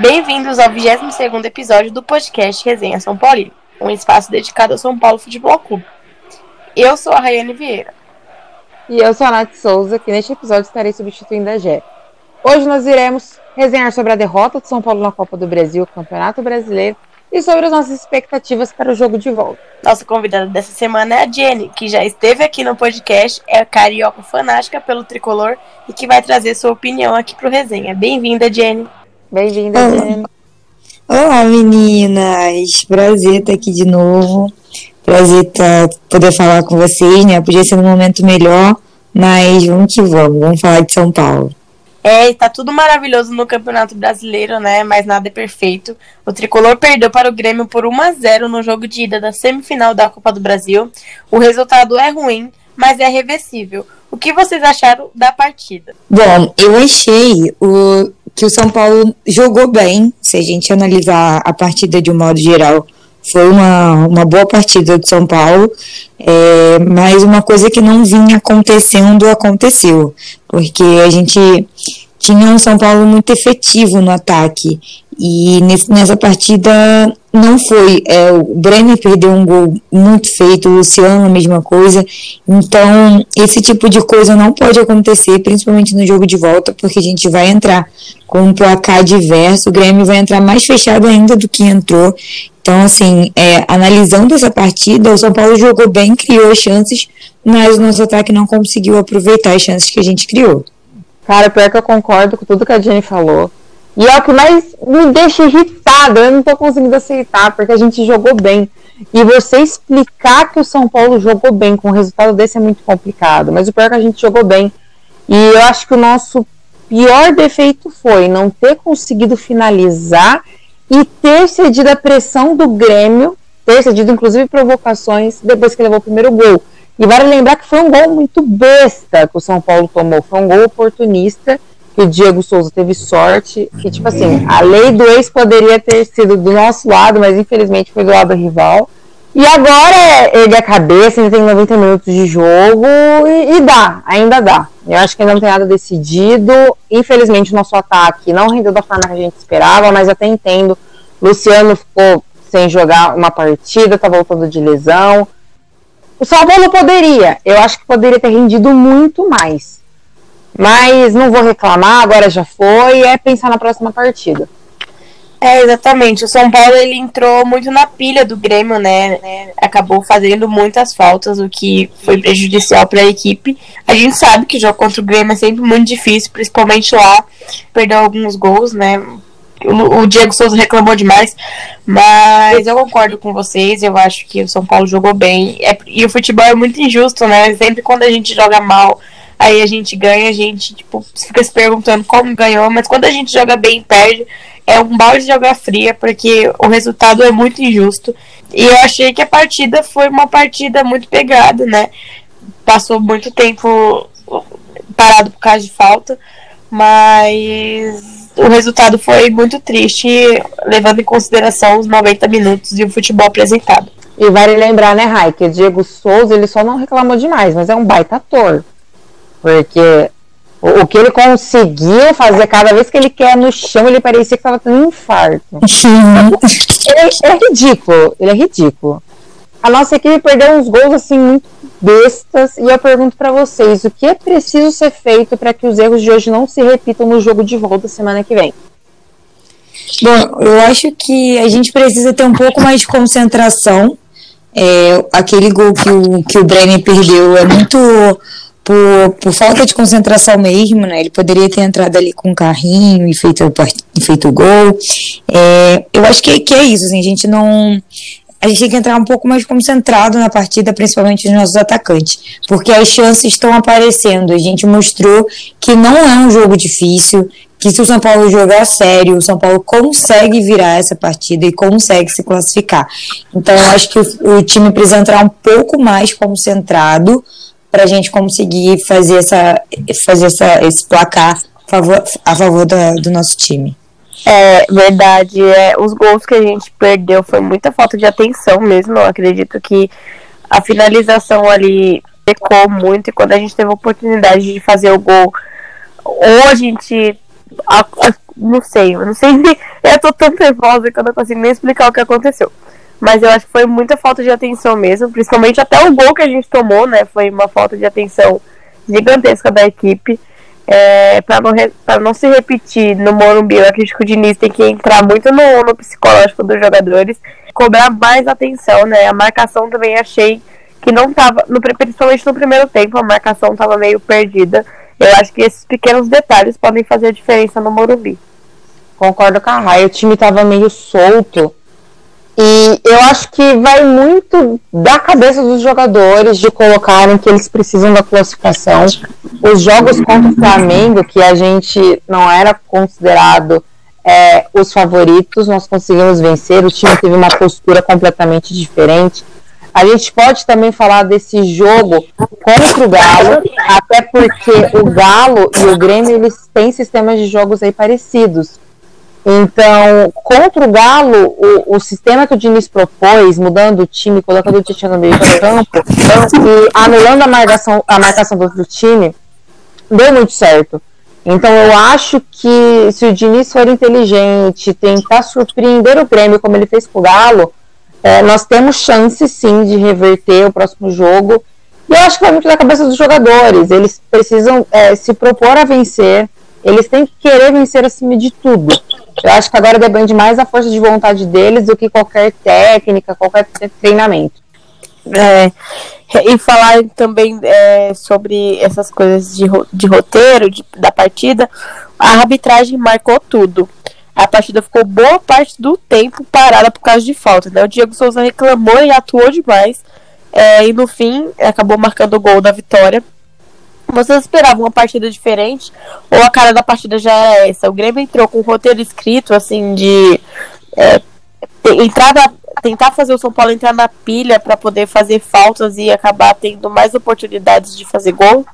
Bem-vindos ao 22º episódio do podcast Resenha São Paulo, um espaço dedicado ao São Paulo Futebol Clube. Eu sou a Rayane Vieira. E eu sou a Nath Souza, que neste episódio estarei substituindo a Jé. Hoje nós iremos resenhar sobre a derrota do São Paulo na Copa do Brasil, Campeonato Brasileiro e sobre as nossas expectativas para o jogo de volta. Nossa convidada dessa semana é a Jenny, que já esteve aqui no podcast, é carioca fanática pelo tricolor e que vai trazer sua opinião aqui para o resenha. Bem-vinda, Jenny. Bem-vinda, Jenny. Olá, meninas. Prazer estar aqui de novo. Prazer tá, poder falar com vocês, né? Podia ser num momento melhor, mas vamos que vamos. Vamos falar de São Paulo. É, tá tudo maravilhoso no Campeonato Brasileiro, né? Mas nada é perfeito. O tricolor perdeu para o Grêmio por 1 a 0 no jogo de ida da semifinal da Copa do Brasil. O resultado é ruim, mas é reversível. O que vocês acharam da partida? Bom, eu achei o, que o São Paulo jogou bem, se a gente analisar a partida de um modo geral. Foi uma, uma boa partida do São Paulo, é, mas uma coisa que não vinha acontecendo aconteceu, porque a gente tinha um São Paulo muito efetivo no ataque e nesse, nessa partida não foi. É, o Brenner perdeu um gol muito feito, o Luciano a mesma coisa. Então, esse tipo de coisa não pode acontecer, principalmente no jogo de volta, porque a gente vai entrar com um placar diverso, o Grêmio vai entrar mais fechado ainda do que entrou. Então, assim, é, analisando essa partida, o São Paulo jogou bem, criou chances, mas o nosso ataque não conseguiu aproveitar as chances que a gente criou. Cara, pior que eu concordo com tudo que a Jenny falou. E é o que mais me deixa irritada, eu não tô conseguindo aceitar, porque a gente jogou bem. E você explicar que o São Paulo jogou bem com um resultado desse é muito complicado. Mas o pior é que a gente jogou bem. E eu acho que o nosso pior defeito foi não ter conseguido finalizar e ter cedido a pressão do Grêmio, ter cedido inclusive provocações depois que levou o primeiro gol. E vale lembrar que foi um gol muito besta que o São Paulo tomou, foi um gol oportunista que o Diego Souza teve sorte, que tipo assim, a lei do ex poderia ter sido do nosso lado, mas infelizmente foi do lado rival. E agora é a cabeça, ainda tem 90 minutos de jogo e, e, dá, ainda dá. Eu acho que ainda não tem nada decidido. Infelizmente o nosso ataque não rendeu da forma que a gente esperava, mas até entendo. Luciano ficou sem jogar uma partida, tá voltando de lesão. O Paulo poderia, eu acho que poderia ter rendido muito mais. Mas não vou reclamar, agora já foi, é pensar na próxima partida. É, exatamente. O São Paulo ele entrou muito na pilha do Grêmio, né? Acabou fazendo muitas faltas, o que foi prejudicial para a equipe. A gente sabe que o jogo contra o Grêmio é sempre muito difícil, principalmente lá. Perdeu alguns gols, né? O, Diego Souza reclamou demais, mas eu concordo com vocês. Eu acho que o São Paulo jogou bem. É, e o futebol é muito injusto, né? Sempre quando a gente joga mal, aí a gente ganha, a gente tipo, fica se perguntando como ganhou, mas quando a gente joga bem e perde, é um balde de água fria, porque o resultado é muito injusto. E eu achei que a partida foi uma partida muito pegada, né? Passou muito tempo parado por causa de falta, mas o resultado foi muito triste, levando em consideração os 90 minutos e o futebol apresentado. E vale lembrar, né, Rai, que Diego Souza ele só não reclamou demais, mas é um baita ator. Porque o, o, que ele conseguiu fazer cada vez que ele quer no chão, ele parecia que estava tendo um infarto. ele, ele é ridículo, ele é ridículo. A nossa equipe perdeu uns gols assim muito bestas e eu pergunto para vocês, o que é preciso ser feito para que os erros de hoje não se repitam no jogo de volta semana que vem? Bom, eu acho que a gente precisa ter um pouco mais de concentração. É, aquele gol que o, que o Brenner perdeu é muito por, por falta de concentração mesmo, né? Ele poderia ter entrado ali com um carrinho e feito, feito o gol. É, eu acho que, que é isso, assim, a gente não. A gente tem que entrar um pouco mais concentrado na partida, principalmente os nossos atacantes, porque as chances estão aparecendo. A gente mostrou que não é um jogo difícil, que se o São Paulo jogar sério, o São Paulo consegue virar essa partida e consegue se classificar. Então, eu acho que o, o time precisa entrar um pouco mais concentrado para a gente conseguir fazer, essa, fazer essa, esse placar a favor, a favor do nosso time. É verdade, é, os gols que a gente perdeu foi muita falta de atenção mesmo. Eu acredito que a finalização ali pecou muito e quando a gente teve a oportunidade de fazer o gol, ou a gente. A, a, não sei, eu não sei Eu tô tão nervosa que eu não consigo nem explicar o que aconteceu. Mas eu acho que foi muita falta de atenção mesmo, principalmente até o gol que a gente tomou, né? Foi uma falta de atenção gigantesca da equipe. É, para não, não se repetir no Morumbi, o Diniz tem que entrar muito no, no psicológico dos jogadores, cobrar mais atenção, né? A marcação também achei que não tava, no, principalmente no primeiro tempo, a marcação tava meio perdida. Eu acho que esses pequenos detalhes podem fazer a diferença no Morumbi. Concordo com a Raia, o time tava meio solto. E eu acho que vai muito da cabeça dos jogadores de colocarem que eles precisam da classificação. Os jogos contra o Flamengo, que a gente não era considerado é, os favoritos, nós conseguimos vencer. O time teve uma postura completamente diferente. A gente pode também falar desse jogo contra o Galo, até porque o Galo e o Grêmio eles têm sistemas de jogos aí parecidos. Então, contra o Galo, o, o sistema que o Diniz propôs, mudando o time, colocando o Tite no meio do campo e anulando a marcação, a marcação do outro time, deu muito certo. Então, eu acho que se o Diniz for inteligente, tentar surpreender o Grêmio como ele fez com o Galo, é, nós temos chance sim de reverter o próximo jogo. E eu acho que vai muito da cabeça dos jogadores. Eles precisam é, se propor a vencer, eles têm que querer vencer acima de tudo. Eu acho que agora depende mais da força de vontade deles do que qualquer técnica, qualquer treinamento. É, e falar também é, sobre essas coisas de, de roteiro de, da partida, a arbitragem marcou tudo. A partida ficou boa parte do tempo parada por causa de falta. Né? O Diego Souza reclamou e atuou demais. É, e no fim acabou marcando o gol da vitória. Vocês esperavam uma partida diferente? Ou a cara da partida já era essa? O Grêmio entrou com um roteiro escrito, assim, de é, entrar na, tentar fazer o São Paulo entrar na pilha para poder fazer faltas e acabar tendo mais oportunidades de fazer gol?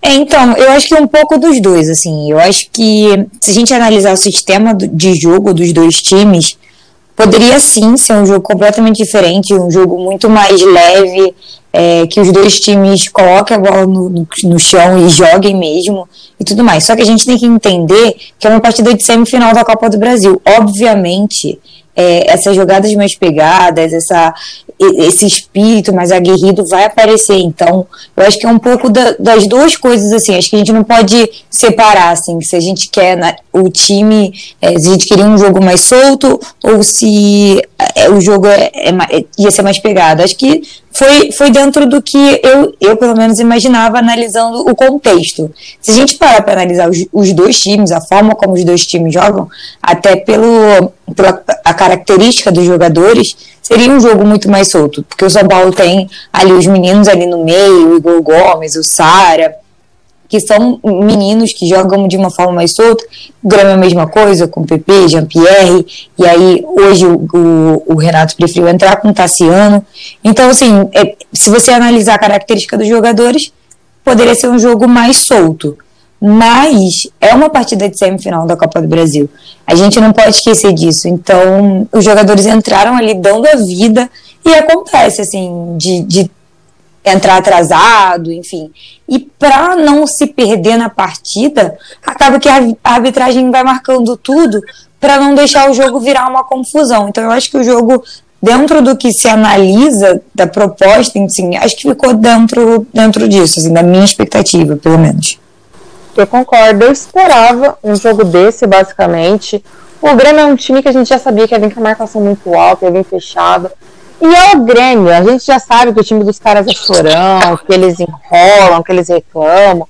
É, então, eu acho que é um pouco dos dois, assim. Eu acho que se a gente analisar o sistema de jogo dos dois times, poderia sim ser um jogo completamente diferente, um jogo muito mais leve, é, que os dois times coloquem a bola no, no, no, chão e joguem mesmo e tudo mais. Só que a gente tem que entender que é uma partida de semifinal da Copa do Brasil. Obviamente, é, essas jogadas mais pegadas, essa, esse espírito mais aguerrido vai aparecer. Então, eu acho que é um pouco da, das duas coisas, assim. Acho que a gente não pode separar, assim, se a gente quer na, o time, é, se a gente queria um jogo mais solto ou se é, o jogo é, é ia ser mais pegado. Acho que foi, foi dentro do que eu, eu, pelo menos, imaginava analisando o contexto. Se a gente parar para analisar os, os, dois times, a forma como os dois times jogam, até pelo, pela a característica dos jogadores, seria um jogo muito mais solto, porque o São Paulo tem ali os meninos ali no meio, o Igor Gomes, o Sara, que são meninos que jogam de uma forma mais solta. Grêmio é a mesma coisa, com o PP, Jean-Pierre, e aí hoje o, o, o, Renato preferiu entrar com o Tassiano. Então, assim, é, se você analisar a característica dos jogadores, poderia ser um jogo mais solto. Mas é uma partida de semifinal da Copa do Brasil. A gente não pode esquecer disso. Então, os jogadores entraram ali dando a vida e acontece, assim, de, de entrar atrasado, enfim. E para não se perder na partida, acaba que a arbitragem vai marcando tudo para não deixar o jogo virar uma confusão. Então eu acho que o jogo dentro do que se analisa da proposta, assim, acho que ficou dentro dentro disso, assim, da minha expectativa, pelo menos. Eu concordo, eu esperava um jogo desse, basicamente. O Grêmio é um time que a gente já sabia que ia vir com a marcação muito alta, ia vir fechado. E é o Grêmio, a gente já sabe que o time dos caras é chorão, que eles enrolam, que eles reclamam.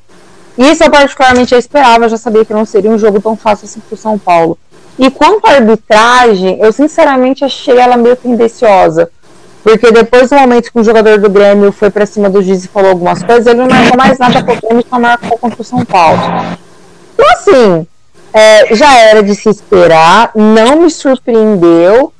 Isso eu particularmente já esperava, eu já sabia que não seria um jogo tão fácil assim pro São Paulo. E quanto à arbitragem, eu sinceramente achei ela meio tendenciosa. Porque depois do momento que o jogador do Grêmio foi para cima do juiz e falou algumas coisas, ele não marcou mais nada pro Grêmio, só marcou contra o São Paulo. Então assim, é, já era de se esperar, não me surpreendeu.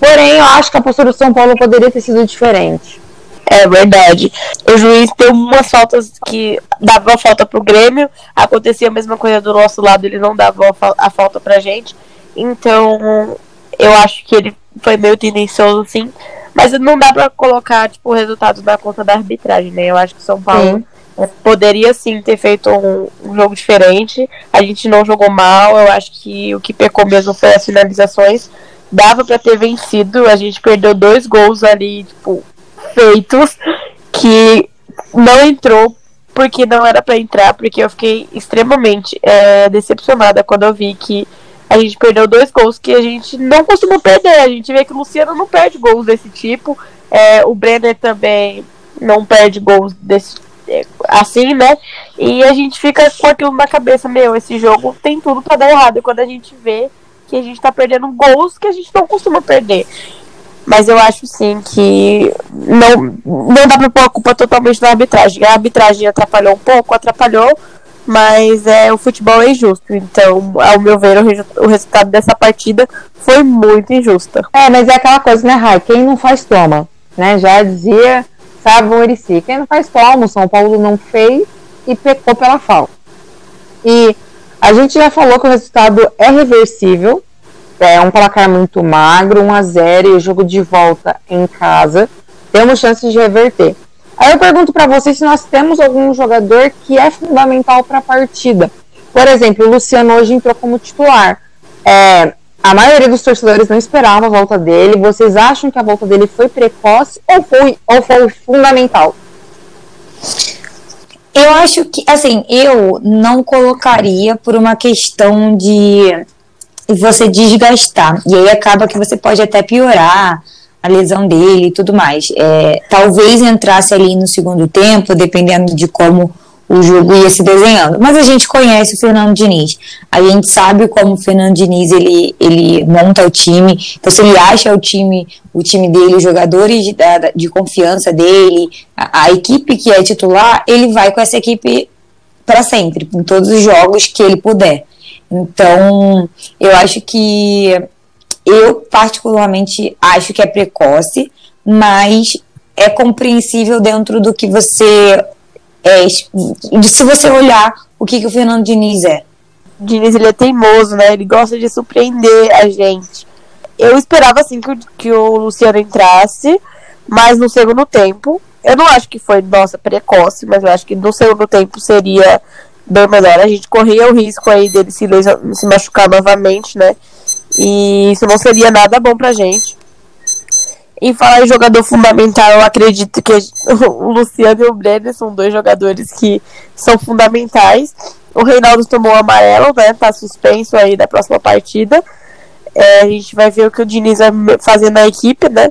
Porém, eu acho que a postura do São Paulo poderia ter sido diferente. É verdade. O juiz deu umas faltas que dava falta pro Grêmio, acontecia a mesma coisa do nosso lado, ele não dava a falta pra gente. Então, eu acho que ele foi meio tendencioso, sim. Mas não dá pra colocar, tipo, o resultado na conta da arbitragem, né? Eu acho que o São Paulo sim. É, poderia sim ter feito um, um, jogo diferente. A gente não jogou mal. Eu acho que o que pecou mesmo foi as finalizações. Dava para ter vencido. A gente perdeu dois gols ali, tipo, feitos que não entrou porque não era para entrar, porque eu fiquei extremamente é, decepcionada quando eu vi que a gente perdeu dois gols que a gente não costuma perder. A gente vê que o Luciano não perde gols desse tipo. É, o Brenner também não perde gols desse é, assim, né? E a gente fica com aquilo na cabeça, meu, esse jogo tem tudo para dar errado. E quando a gente vê que a gente tá perdendo gols que a gente não costuma perder. Mas eu acho sim que não, não dá pra pôr a culpa totalmente na arbitragem. A arbitragem atrapalhou um pouco, atrapalhou, mas é, o futebol é injusto. Então, ao meu ver, o, o resultado dessa partida foi muito injusta. É, mas é aquela coisa, né, Rai? Quem não faz, toma. Né? Já dizia Sávio Murici. Quem não faz, toma. O São Paulo não fez e pecou pela falta. E a gente já falou que o resultado é reversível, é um placar muito magro, 1 a 0 e o jogo de volta em casa. Temos chances de reverter. Aí eu pergunto para vocês se nós temos algum jogador que é fundamental para a partida. Por exemplo, o Luciano hoje entrou como titular. É, a maioria dos torcedores não esperava a volta dele. Vocês acham que a volta dele foi precoce ou foi, ou foi fundamental? Eu acho que, assim, eu não colocaria por uma questão de você desgastar. E aí acaba que você pode até piorar a lesão dele e tudo mais. É, talvez entrasse ali no segundo tempo, dependendo de como o jogo ia se desenhando. Mas a gente conhece o Fernando Diniz. A gente sabe como o Fernando Diniz ele, ele monta o time. Então, se ele acha o time, o time dele, os jogadores de, de confiança dele, a, a equipe que é titular, ele vai com essa equipe para sempre, em todos os jogos que ele puder. Então, eu acho que eu particularmente acho que é precoce, mas é compreensível dentro do que você é, se você olhar o que, que o Fernando Diniz é. O Diniz ele é teimoso, né? Ele gosta de surpreender a gente. Eu esperava assim que o, que o Luciano entrasse, mas no segundo tempo, eu não acho que foi nossa precoce, mas eu acho que no segundo tempo seria bem melhor. A gente corria o risco aí dele se, se machucar novamente, né? E isso não seria nada bom pra gente. Em falar em jogador fundamental, eu acredito que o Luciano e o Brenner são dois jogadores que são fundamentais. O Reinaldo tomou o amarelo, né? Tá suspenso aí da próxima partida. É, a gente vai ver o que o Diniz vai fazer na equipe, né?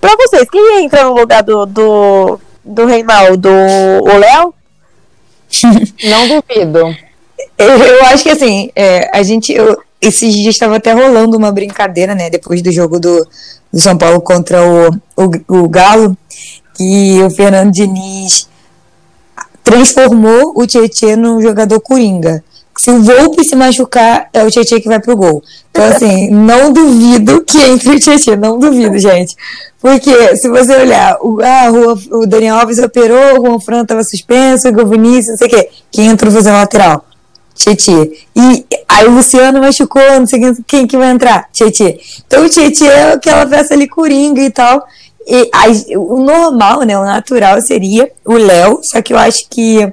Pra vocês, quem entra no lugar do, do, do Reinaldo? O Léo? Não duvido. Eu, acho que assim, é, a gente. Eu, esses dias estava até rolando uma brincadeira, né? Depois do jogo do, do São Paulo contra o, o, o Galo, que o Fernando Diniz transformou o Tietchan num jogador coringa. Se o Volpe se machucar, é o Tietchan que vai pro gol. Então, assim, não duvido que entre o Tietchan, não duvido, gente. Porque, se você olhar, o, ah, o, o Daniel Alves operou, o Juan Fran estava suspenso, o Vinícius, não sei o quê. Quem entrou fazer lateral? Tietê. E aí o Luciano machucou, não sei quem, que vai entrar. Tietê. Então o Tietê é aquela peça ali coringa e tal. E aí, o normal, né, o natural seria o Léo, só que eu acho que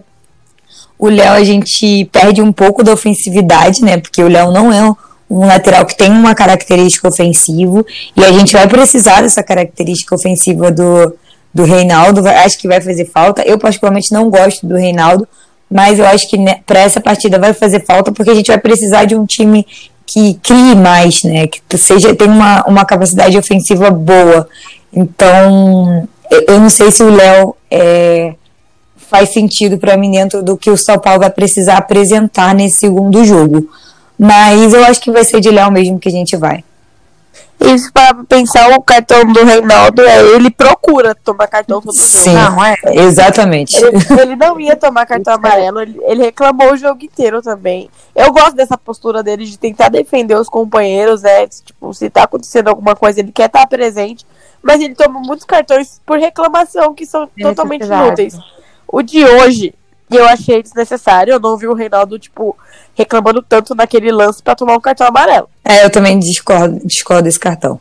o Léo a gente perde um pouco da ofensividade, né, porque o Léo não é um, um lateral que tem uma característica ofensiva e a gente vai precisar dessa característica ofensiva do, do Reinaldo, acho que vai fazer falta. Eu particularmente não gosto do Reinaldo, mas eu acho que né, para essa partida vai fazer falta porque a gente vai precisar de um time que crie mais, né? Que seja tem uma, uma capacidade ofensiva boa. Então, eu não sei se o Léo é, faz sentido para mim dentro do que o São Paulo vai precisar apresentar nesse segundo jogo. Mas eu acho que vai ser de Léo mesmo que a gente vai. Isso para pensar o cartão do Reinaldo é ele procura tomar cartão todo Sim, jogo. Não, é? Exatamente. Ele, ele, não ia tomar cartão amarelo, ele, ele, reclamou o jogo inteiro também. Eu gosto dessa postura dele de tentar defender os companheiros, né? Tipo, se tá acontecendo alguma coisa, ele quer estar presente. Mas ele toma muitos cartões por reclamação que são totalmente inúteis. O de hoje, eu achei desnecessário. Eu não vi o Reinaldo, tipo, reclamando tanto naquele lance para tomar um cartão amarelo. É, eu também discordo, discordo desse cartão.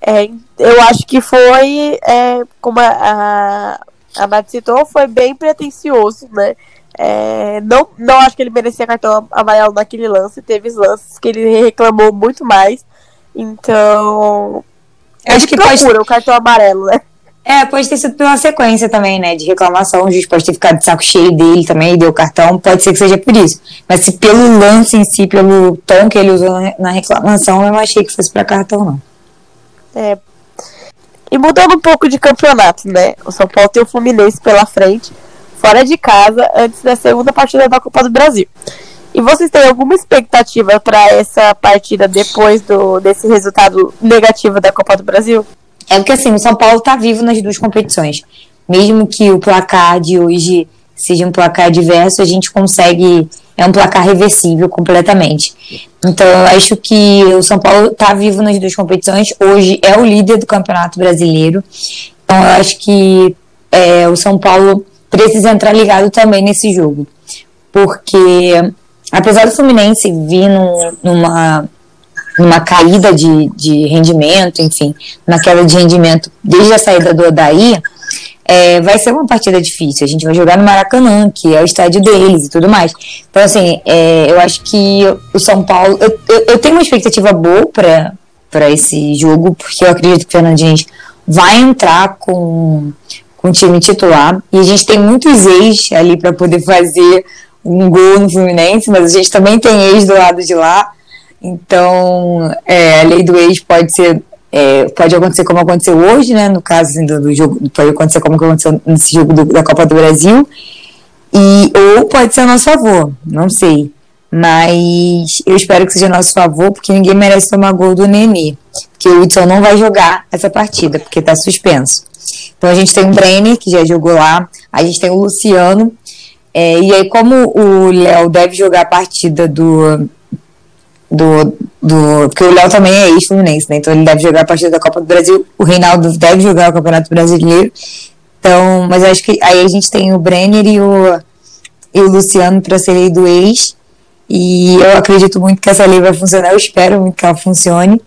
É, eu acho que foi é, como a, a, a Nath citou, foi bem pretencioso, né? É, não, não acho que ele merecia cartão amarelo naquele lance. Teve lances que ele reclamou muito mais. Então. Acho que procura pode... o cartão amarelo, né? É, pode ter sido pela sequência também, né? De reclamação. O juiz pode ter ficado de saco cheio dele também e deu cartão. Pode ser que seja por isso. Mas se pelo lance em si, pelo tom que ele usou na reclamação, eu não achei que fosse para cartão, não. É. E mudando um pouco de campeonato, né? O São Paulo tem o Fluminense pela frente, fora de casa, antes da segunda partida da Copa do Brasil. E vocês têm alguma expectativa para essa partida depois do, desse resultado negativo da Copa do Brasil? É porque assim, o São Paulo está vivo nas duas competições. Mesmo que o placar de hoje seja um placar diverso, a gente consegue. É um placar reversível completamente. Então, eu acho que o São Paulo está vivo nas duas competições. Hoje é o líder do Campeonato Brasileiro. Então, eu acho que é, o São Paulo precisa entrar ligado também nesse jogo. Porque, apesar do Fluminense vir num, numa numa caída de, de rendimento, enfim, na queda de rendimento desde a saída do Odaí, é, vai ser uma partida difícil. A gente vai jogar no Maracanã, que é o estádio deles e tudo mais. Então, assim, é, eu acho que o São Paulo. Eu, eu, eu tenho uma expectativa boa para esse jogo, porque eu acredito que o Fernandinho vai entrar com, com o time titular. E a gente tem muitos ex ali para poder fazer um gol no Fluminense, mas a gente também tem ex do lado de lá. Então, é, a lei do ex pode ser. É, pode acontecer como aconteceu hoje, né? No caso assim, do, do, jogo, pode acontecer como aconteceu nesse jogo do, da Copa do Brasil. E, ou pode ser a nosso favor, não sei. Mas eu espero que seja a nosso favor, porque ninguém merece tomar gol do Nenê. Porque o Hudson não vai jogar essa partida, porque está suspenso. Então a gente tem o Brenner, que já jogou lá, a gente tem o Luciano. É, e aí, como o Léo deve jogar a partida do, do, do porque o Léo também é ex-fluminense, né? Então ele deve jogar a partir da Copa do Brasil. O Reinaldo deve jogar o Campeonato Brasileiro. Então, mas acho que aí a gente tem o Brenner e o, e o Luciano para ser lei do ex. E eu acredito muito que essa lei vai funcionar, eu espero muito que ela funcione.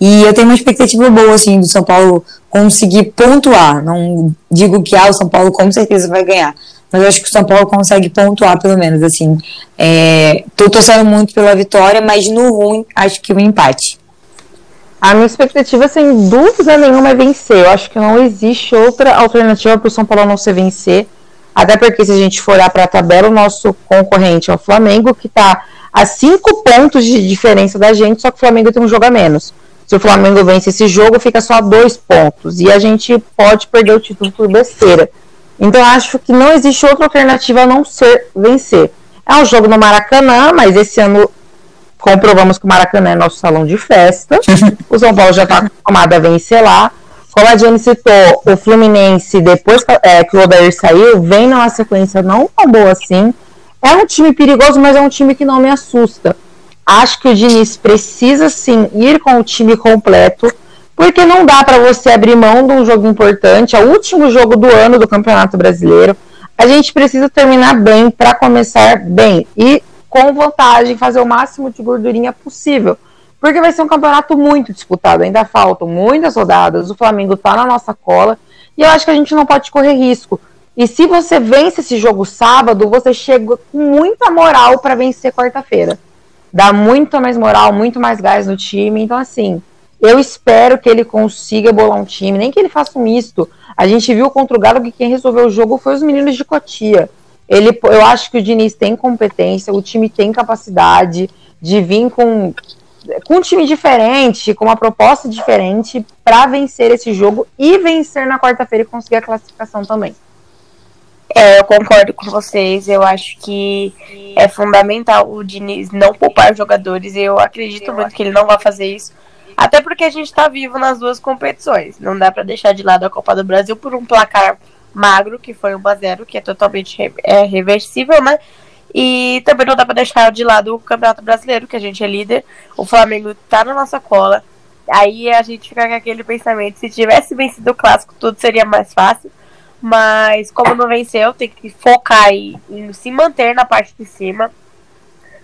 E eu tenho uma expectativa boa, assim, do São Paulo conseguir pontuar. Não digo que ah, o São Paulo com certeza vai ganhar mas acho que o São Paulo consegue pontuar pelo menos, assim. É, tô torcendo muito pela vitória, mas no ruim, acho que o um empate. A minha expectativa, sem dúvida nenhuma, é vencer. Eu acho que não existe outra alternativa para o São Paulo não ser vencer. Até porque, se a gente for olhar para a tabela, o nosso concorrente é o Flamengo, que está a cinco pontos de diferença da gente, só que o Flamengo tem um jogo a menos. Se o Flamengo vence esse jogo, fica só dois pontos. E a gente pode perder o título por besteira. Então acho que não existe outra alternativa a não ser vencer. É um jogo no Maracanã, mas esse ano comprovamos que o Maracanã é nosso salão de festa. o São Paulo já está acostumado a vencer lá. Como a Jenny citou, o Fluminense, depois é, que o Odair saiu, vem numa sequência não tão boa assim. É um time perigoso, mas é um time que não me assusta. Acho que o Diniz precisa sim ir com o time completo porque não dá para você abrir mão de um jogo importante, é o último jogo do ano do Campeonato Brasileiro. A gente precisa terminar bem para começar bem e com vantagem fazer o máximo de gordurinha possível. Porque vai ser um campeonato muito disputado, ainda faltam muitas rodadas, o Flamengo está na nossa cola e eu acho que a gente não pode correr risco. E se você vence esse jogo sábado, você chega com muita moral para vencer quarta-feira. Dá muito mais moral, muito mais gás no time. Então, assim, eu espero que ele consiga bolar um time, nem que ele faça um misto. A gente viu contra o Galo que quem resolveu o jogo foi os meninos de Cotia. Ele, eu acho que o Diniz tem competência, o time tem capacidade de vir com, com um time diferente, com uma proposta diferente para vencer esse jogo e vencer na quarta-feira e conseguir a classificação também. É, eu concordo com vocês. Eu acho que é fundamental o Diniz não poupar jogadores. Eu acredito muito que ele não vai fazer isso até porque a gente tá vivo nas duas competições. Não dá para deixar de lado a Copa do Brasil por um placar magro, que foi 1 a 0 que é totalmente re é reversível, né? E também não dá para deixar de lado o Campeonato Brasileiro, que a gente é líder. O Flamengo tá na nossa cola. Aí a gente fica com aquele pensamento: se tivesse vencido o clássico, tudo seria mais fácil. Mas como não venceu, tem que focar em se manter na parte de cima,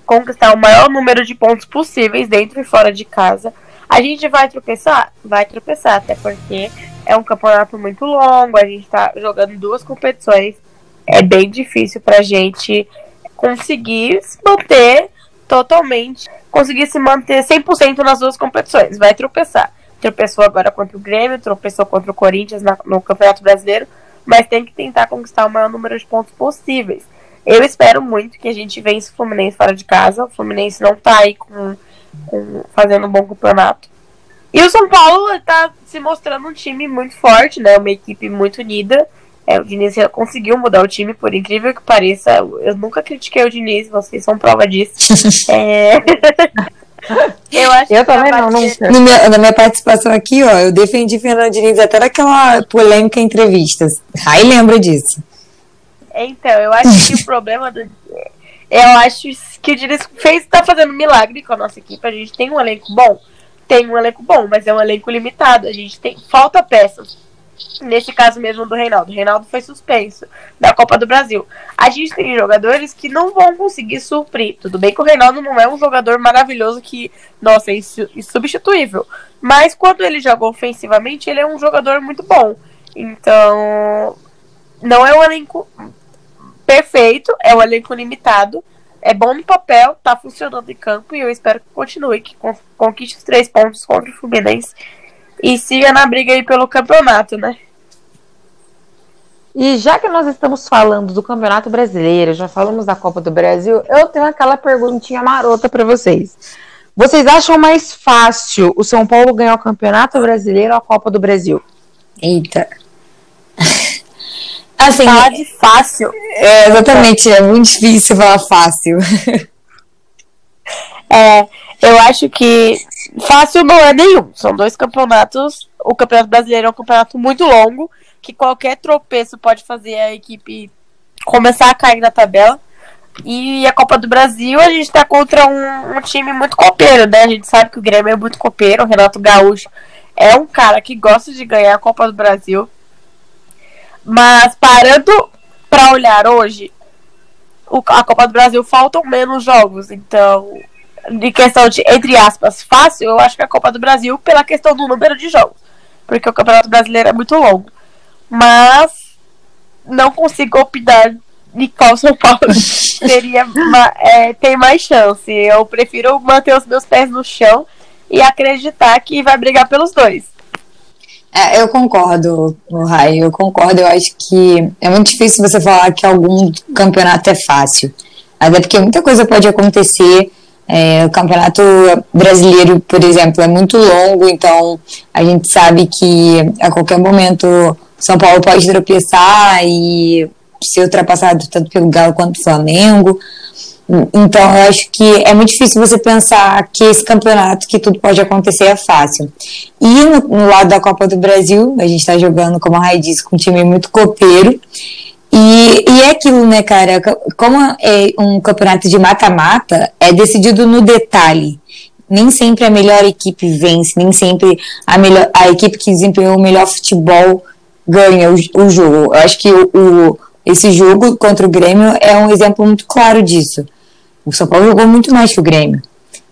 conquistar o maior número de pontos possíveis dentro e fora de casa a gente vai tropeçar? Vai tropeçar, até porque é um campeonato muito longo, a gente tá jogando duas competições. É bem difícil pra gente conseguir se manter totalmente, conseguir se manter 100% nas duas competições. Vai tropeçar. Tropeçou agora contra o Grêmio, tropeçou contra o Corinthians na, no Campeonato Brasileiro, mas tem que tentar conquistar o maior número de pontos possíveis. Eu espero muito que a gente vença o Fluminense fora de casa. O Fluminense não tá aí com, fazendo um bom campeonato. E o São Paulo está se mostrando um time muito forte, né? Uma equipe muito unida. É, o Diniz conseguiu mudar o time, por incrível que pareça. Eu nunca critiquei o Diniz, vocês são prova disso. é... eu acho eu também não, não. Minha, na minha participação aqui, ó, eu defendi Fernando Diniz até naquela polêmica entrevistas. Aí lembra disso. Então, eu acho que o problema do. Eu acho que o Diniz fez, tá fazendo milagre com a nossa equipe. A gente tem um elenco bom tem um elenco bom, mas é um elenco limitado. A gente tem falta peças. Nesse caso mesmo do Reinaldo. O Reinaldo foi suspenso da Copa do Brasil. A gente tem jogadores que não vão conseguir suprir. Tudo bem que o Reinaldo não é um jogador maravilhoso que, nossa, é insubstituível. Mas quando ele joga ofensivamente, ele é um jogador muito bom. Então, não é um elenco perfeito, é um elenco limitado é bom no papel, tá funcionando em campo e eu espero que continue, que conquiste os três pontos contra o Fluminense e siga na briga aí pelo campeonato, né? E já que nós estamos falando do Campeonato Brasileiro, já falamos da Copa do Brasil, eu tenho aquela perguntinha marota para vocês. Vocês acham mais fácil o São Paulo ganhar o Campeonato Brasileiro ou a Copa do Brasil? Eita. Assim, falar de fácil. É, exatamente, é muito difícil falar fácil. É, eu acho que fácil não é nenhum. São dois campeonatos. O Campeonato Brasileiro é um campeonato muito longo, que qualquer tropeço pode fazer a equipe começar a cair na tabela. E a Copa do Brasil, a gente tá contra um, um, time muito copeiro, né? A gente sabe que o Grêmio é muito copeiro. O Renato Gaúcho é um cara que gosta de ganhar a Copa do Brasil. Mas parando para olhar hoje, o, a Copa do Brasil faltam menos jogos, então de questão de entre aspas fácil, eu acho que a Copa do Brasil pela questão do número de jogos, porque o Campeonato Brasileiro é muito longo. Mas não consigo opinar de qual São Paulo teria é, tem mais chance. Eu prefiro manter os meus pés no chão e acreditar que vai brigar pelos dois. É, eu concordo, Rai, eu concordo. Eu acho que é muito difícil você falar que algum campeonato é fácil. Até porque muita coisa pode acontecer. É, o campeonato brasileiro, por exemplo, é muito longo, então a gente sabe que a qualquer momento São Paulo pode tropeçar e ser ultrapassado tanto pelo Galo quanto pelo Flamengo. Então, eu acho que é muito difícil você pensar que esse campeonato, que tudo pode acontecer, é fácil. E no, no lado da Copa do Brasil, a gente está jogando, como a Rai disse, com um time muito copeiro. E, e é aquilo, né, cara? Como é um campeonato de mata-mata, é decidido no detalhe. Nem sempre a melhor equipe vence, nem sempre a, melhor, a equipe que desempenhou o melhor futebol ganha o, o jogo. Eu acho que o, o esse jogo contra o Grêmio é um exemplo muito claro disso. O São Paulo jogou muito mais que o Grêmio.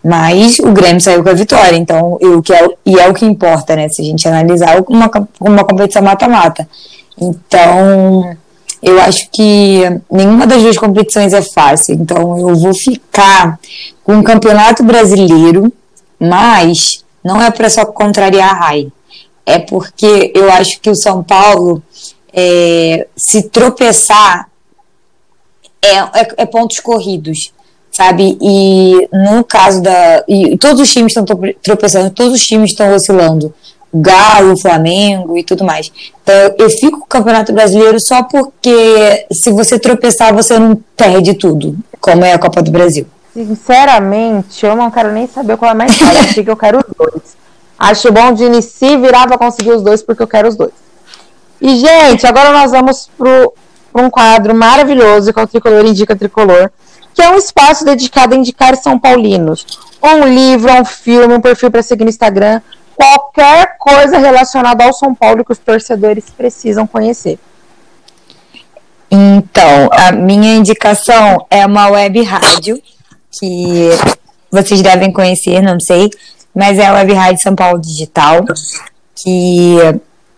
Mas o Grêmio saiu com a vitória, então, o que é, e é o que importa, né? Se a gente analisar uma, uma competição mata-mata. Então, eu acho que nenhuma das duas competições é fácil. Então, eu vou ficar com o Campeonato Brasileiro, mas não é para só contrariar a Rai. É porque eu acho que o São Paulo, é, se tropeçar, é, é, é pontos corridos sabe? E no caso da. E todos os times estão tropeçando, todos os times estão oscilando. Galo, Flamengo e tudo mais. Então eu fico com o Campeonato Brasileiro só porque se você tropeçar, você não perde tudo, como é a Copa do Brasil. Sinceramente, eu não quero nem saber qual é mais fácil, que eu quero os dois. Acho bom de iniciar virar pra conseguir os dois, porque eu quero os dois. E, gente, agora nós vamos para um quadro maravilhoso que é o Tricolor Indica Tricolor que é um espaço dedicado a indicar São Paulinos. Um livro, um filme, um perfil para seguir no Instagram, qualquer coisa relacionada ao São Paulo que os torcedores precisam conhecer. Então, a minha indicação é uma web rádio que vocês devem conhecer, não sei, mas é a web rádio São Paulo Digital, que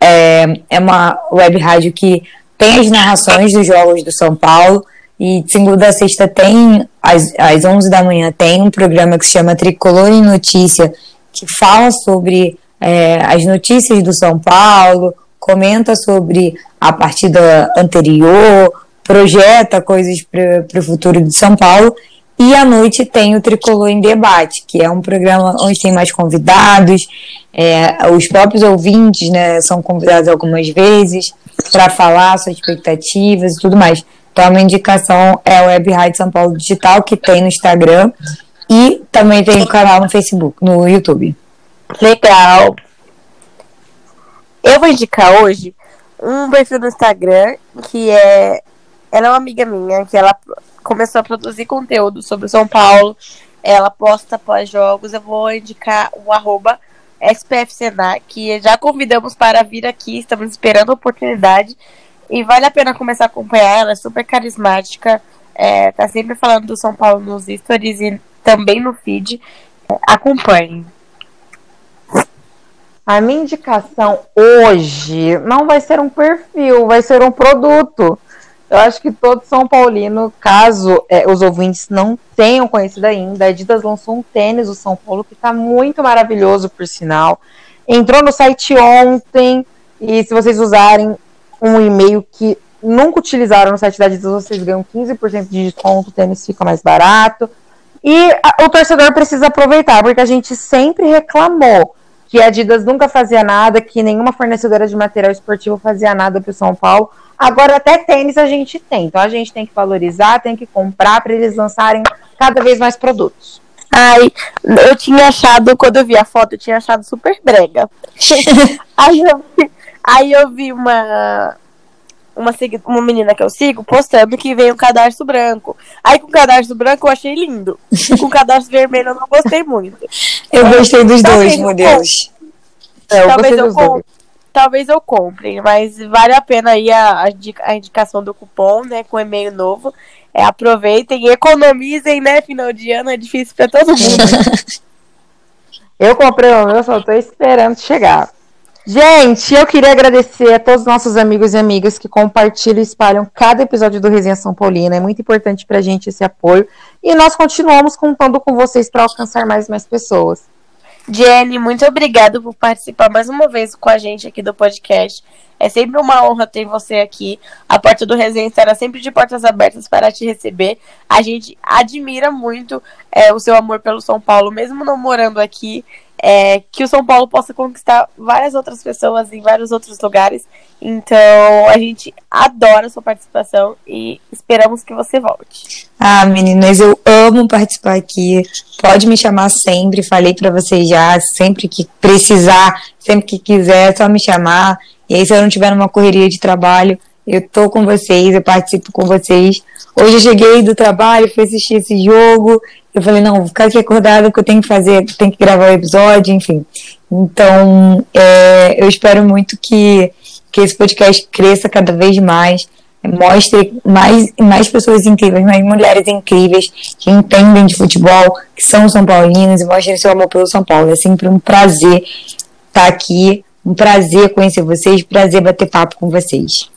é, é, uma web rádio que tem as narrações dos jogos do São Paulo. E de segunda a sexta tem, às, às 11 da manhã, tem um programa que se chama Tricolor em Notícia, que fala sobre é, as notícias do São Paulo, comenta sobre a partida anterior, projeta coisas para o futuro de São Paulo. E à noite tem o Tricolor em Debate, que é um programa onde tem mais convidados, é, os próprios ouvintes né, são convidados algumas vezes para falar suas expectativas e tudo mais. Então, a minha indicação é a Web Rádio São Paulo Digital, que tem no Instagram, e também tem o canal no Facebook, no YouTube. Legal. Eu vou indicar hoje um perfil no Instagram que é. Ela é uma amiga minha, que ela começou a produzir conteúdo sobre São Paulo. Ela posta pós-jogos. Eu vou indicar o arroba que já convidamos para vir aqui. Estamos esperando a oportunidade. E vale a pena começar a acompanhar. Ela é super carismática. É, tá sempre falando do São Paulo nos stories e também no feed. Acompanhem. A minha indicação hoje não vai ser um perfil, vai ser um produto. Eu acho que todo São Paulino, caso é, os ouvintes não tenham conhecido ainda, a Adidas lançou um tênis do São Paulo que está muito maravilhoso, por sinal. Entrou no site ontem e se vocês usarem um e-mail que nunca utilizaram no site da Adidas, vocês ganham 15% de desconto, o tênis fica mais barato. E a, o torcedor precisa aproveitar, porque a gente sempre reclamou que a Adidas nunca fazia nada, que nenhuma fornecedora de material esportivo fazia nada para o São Paulo. Agora até tênis a gente tem, então a gente tem que valorizar, tem que comprar para eles lançarem cada vez mais produtos. Ai, eu tinha achado, quando eu vi a foto, eu tinha achado super brega. aí, eu, aí eu vi uma, uma, uma menina que eu sigo postando que veio um cadarço branco. Aí com o cadarço branco eu achei lindo. Com o cadarço vermelho eu não gostei muito. Eu gostei dos talvez dois modelos. É, eu talvez, eu dois. talvez eu compre, mas vale a pena aí a, a indicação do cupom, né? Com e-mail novo. É, aproveitem e economizem, né? Final de ano é difícil para todo mundo. eu comprei o meu, só tô esperando chegar. Gente, eu queria agradecer a todos os nossos amigos e amigas que compartilham e espalham cada episódio do Resenha São Paulina. É muito importante pra gente esse apoio. E nós continuamos contando com vocês para alcançar mais e mais pessoas. Jenny, muito obrigado por participar mais uma vez com a gente aqui do podcast. É sempre uma honra ter você aqui. A porta do Resenha estará sempre de portas abertas para te receber. A gente admira muito é, o seu amor pelo São Paulo, mesmo não morando aqui é, que o São Paulo possa conquistar várias outras pessoas em vários outros lugares. Então, a gente adora a sua participação e esperamos que você volte. Ah, meninas, eu amo participar aqui. Pode me chamar sempre, falei para vocês já, sempre que precisar, sempre que quiser, é só me chamar. E aí, se eu não tiver numa correria de trabalho, eu tô com vocês, eu participo com vocês. Hoje eu cheguei do trabalho, fui assistir esse jogo. Eu falei, não, vou ficar aqui acordada porque eu tenho que fazer, tenho que gravar o episódio, enfim. Então, é, eu espero muito que, que esse podcast cresça cada vez mais, mostre mais, mais pessoas incríveis, mais mulheres incríveis que entendem de futebol, que são São Paulinas e mostrem seu amor pelo São Paulo. É sempre um prazer estar aqui, um prazer conhecer vocês, prazer bater papo com vocês.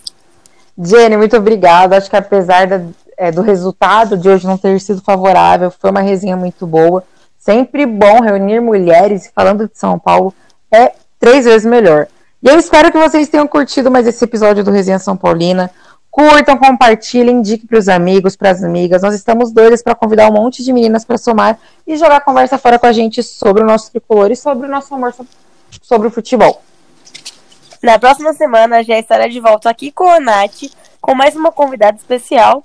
Jenny, muito obrigada. Acho que apesar da, é, do resultado de hoje não ter sido favorável, foi uma resenha muito boa. Sempre bom reunir mulheres falando de São Paulo é três vezes melhor. E eu espero que vocês tenham curtido mais esse episódio do Resenha São Paulina. Curtam, compartilhem, indiquem para os amigos, para as amigas. Nós estamos doidas para convidar um monte de meninas para somar e jogar conversa fora com a gente sobre o nosso tricolor e sobre o nosso amor sobre, sobre o futebol. Na próxima semana já estará de volta aqui com a Nath, com mais uma convidada especial.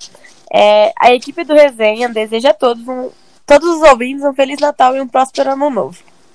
É, a equipe do Resenha deseja a todos, um, todos os ouvintes um Feliz Natal e um próspero Ano Novo.